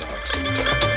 next time.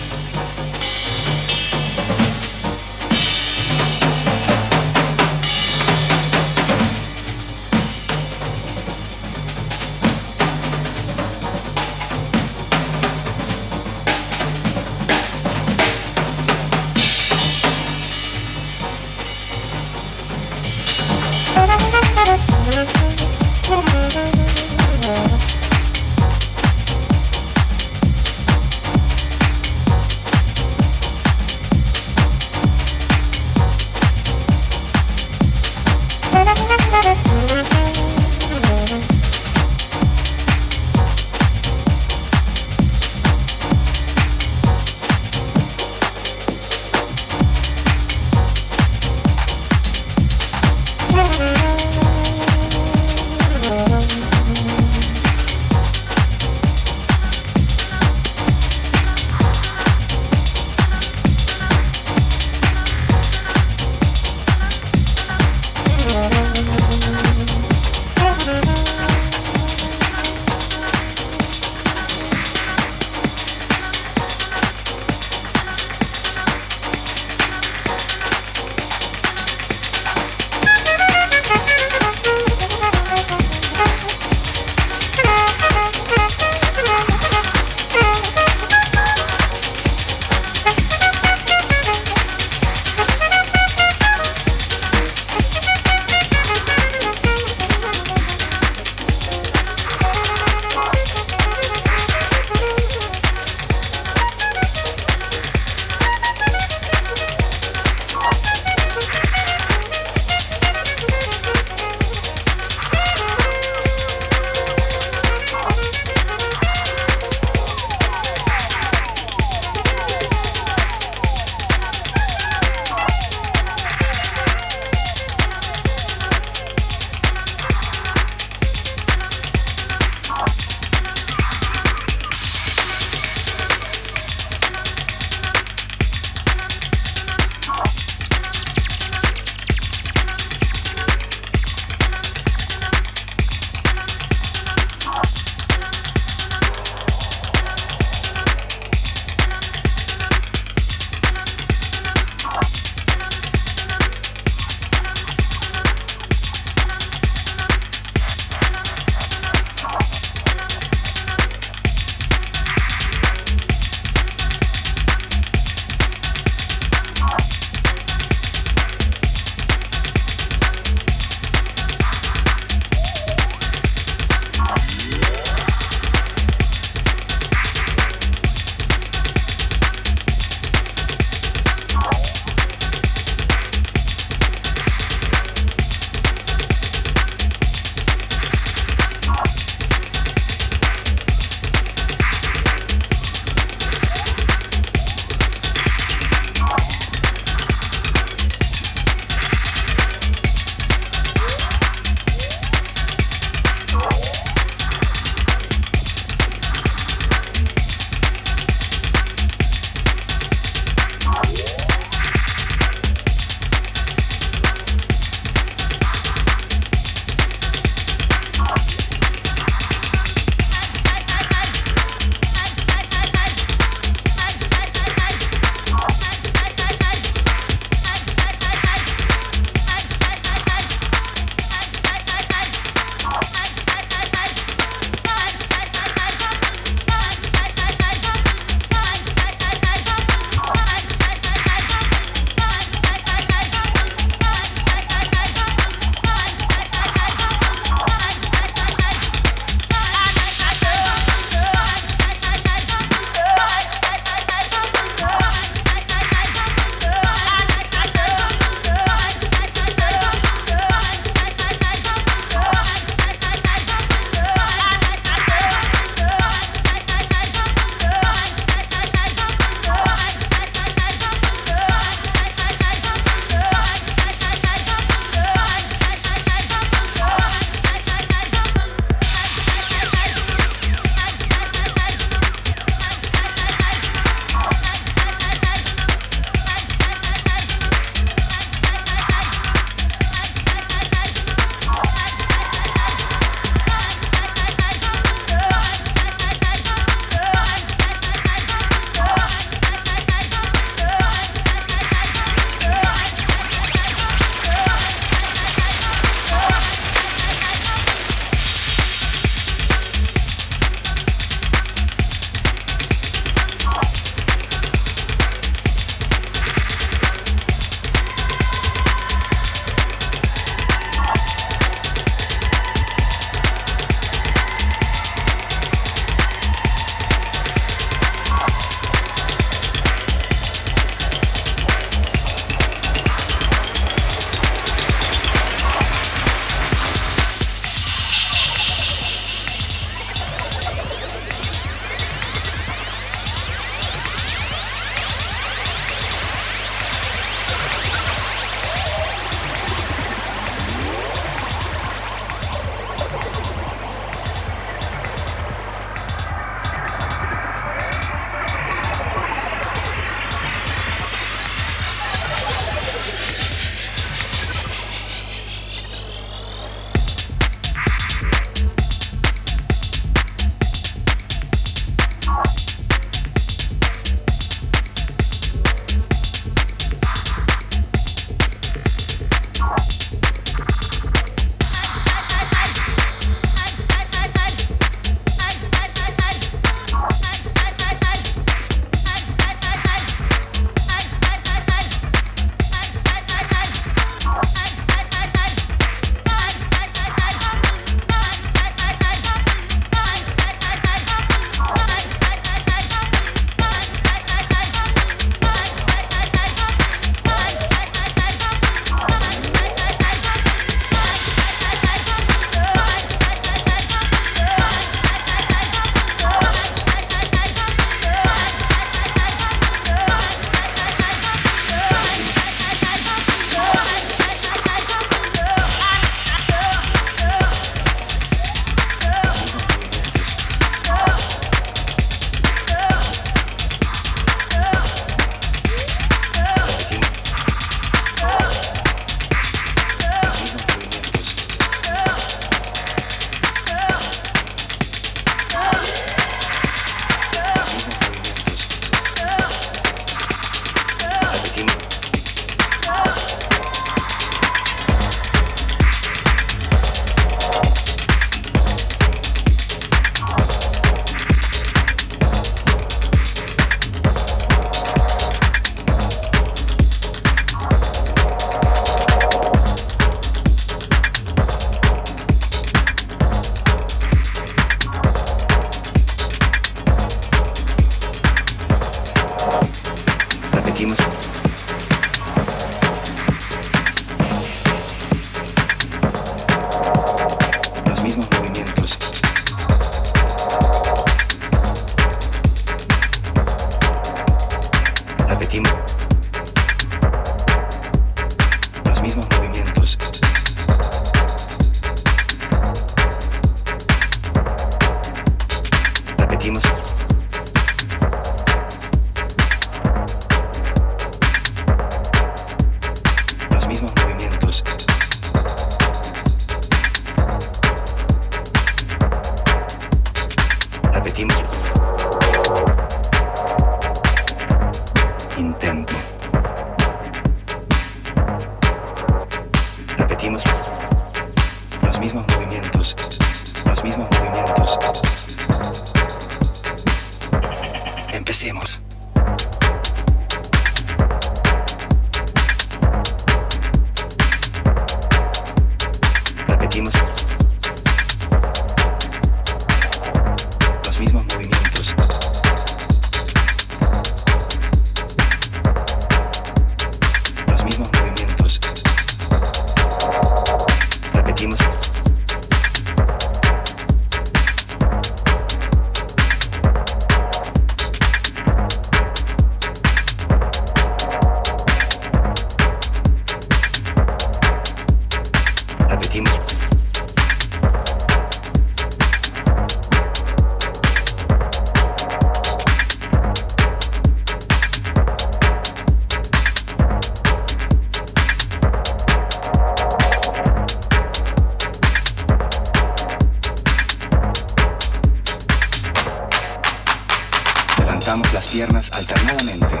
Piernas alternadamente,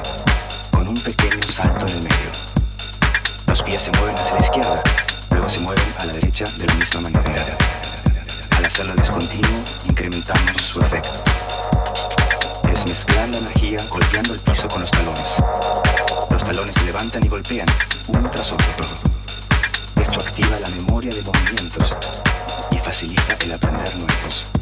con un pequeño salto en el medio. Los pies se mueven hacia la izquierda, luego se mueven a la derecha de la misma manera. Al hacerlo discontinuo, incrementamos su efecto. Es la energía golpeando el piso con los talones. Los talones se levantan y golpean, uno tras otro. Esto activa la memoria de movimientos y facilita el aprender nuevos.